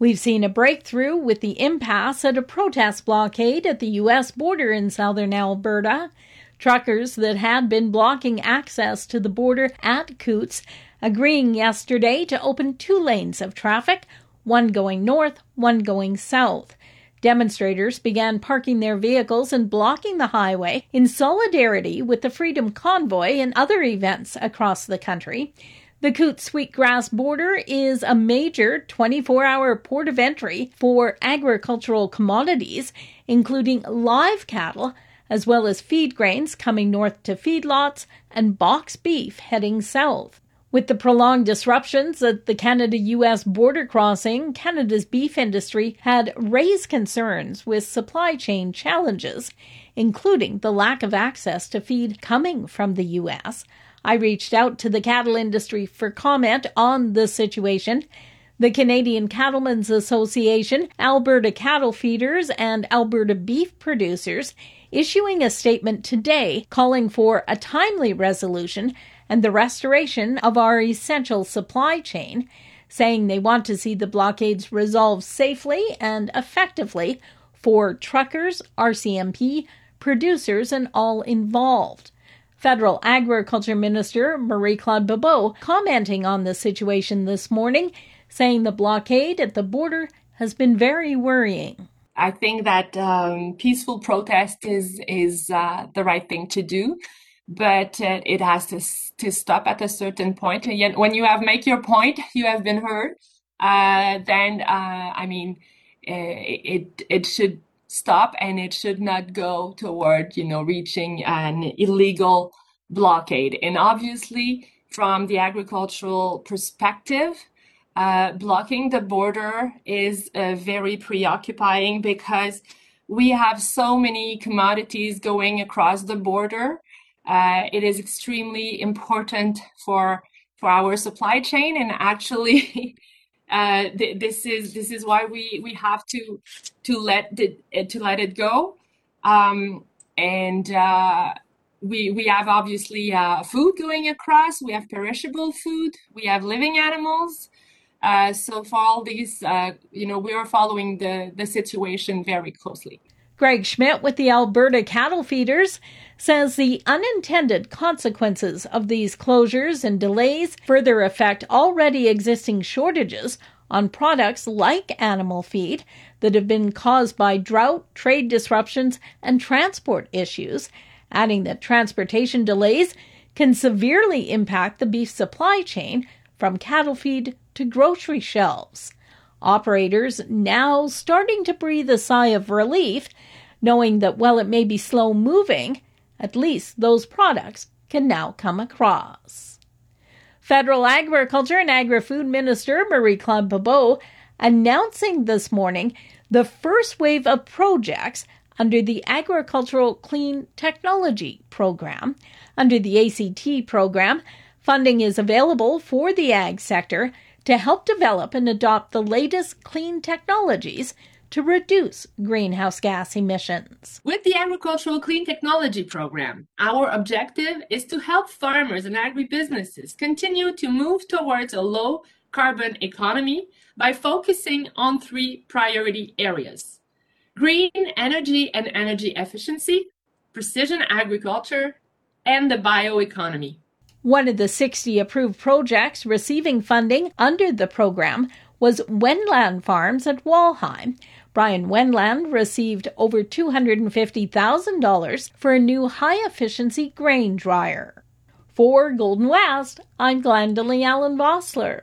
We've seen a breakthrough with the impasse at a protest blockade at the U.S. border in southern Alberta. Truckers that had been blocking access to the border at Coutts agreeing yesterday to open two lanes of traffic, one going north, one going south. Demonstrators began parking their vehicles and blocking the highway in solidarity with the Freedom Convoy and other events across the country. The Coutts Sweetgrass border is a major 24 hour port of entry for agricultural commodities, including live cattle, as well as feed grains coming north to feedlots and box beef heading south. With the prolonged disruptions at the Canada US border crossing, Canada's beef industry had raised concerns with supply chain challenges, including the lack of access to feed coming from the US. I reached out to the cattle industry for comment on the situation. The Canadian Cattlemen's Association, Alberta Cattle Feeders, and Alberta Beef Producers issuing a statement today calling for a timely resolution and the restoration of our essential supply chain, saying they want to see the blockades resolved safely and effectively for truckers, RCMP, producers, and all involved. Federal Agriculture Minister Marie Claude Bibeau commenting on the situation this morning, saying the blockade at the border has been very worrying. I think that um, peaceful protest is is uh, the right thing to do, but uh, it has to to stop at a certain point. And when you have make your point, you have been heard. Uh, then uh, I mean, uh, it it should stop and it should not go toward, you know, reaching an illegal blockade. And obviously, from the agricultural perspective, uh, blocking the border is uh, very preoccupying because we have so many commodities going across the border. Uh, it is extremely important for for our supply chain, and actually, Uh, th- this is this is why we we have to to let it to let it go, um, and uh, we we have obviously uh, food going across. We have perishable food. We have living animals. Uh, so for all these, uh, you know, we are following the the situation very closely. Greg Schmidt with the Alberta Cattle Feeders says the unintended consequences of these closures and delays further affect already existing shortages on products like animal feed that have been caused by drought, trade disruptions, and transport issues, adding that transportation delays can severely impact the beef supply chain from cattle feed to grocery shelves. Operators now starting to breathe a sigh of relief knowing that while it may be slow moving, at least those products can now come across. Federal Agriculture and Agri-Food Minister Marie Claude Bibeau announcing this morning the first wave of projects under the Agricultural Clean Technology Program. Under the ACT program, funding is available for the ag sector to help develop and adopt the latest clean technologies to reduce greenhouse gas emissions. With the Agricultural Clean Technology Program, our objective is to help farmers and agribusinesses continue to move towards a low carbon economy by focusing on three priority areas green energy and energy efficiency, precision agriculture, and the bioeconomy. One of the 60 approved projects receiving funding under the program was Wendland Farms at Waldheim, Brian Wendland received over $250,000 for a new high efficiency grain dryer. For Golden West, I'm Glendalee Allen Bossler.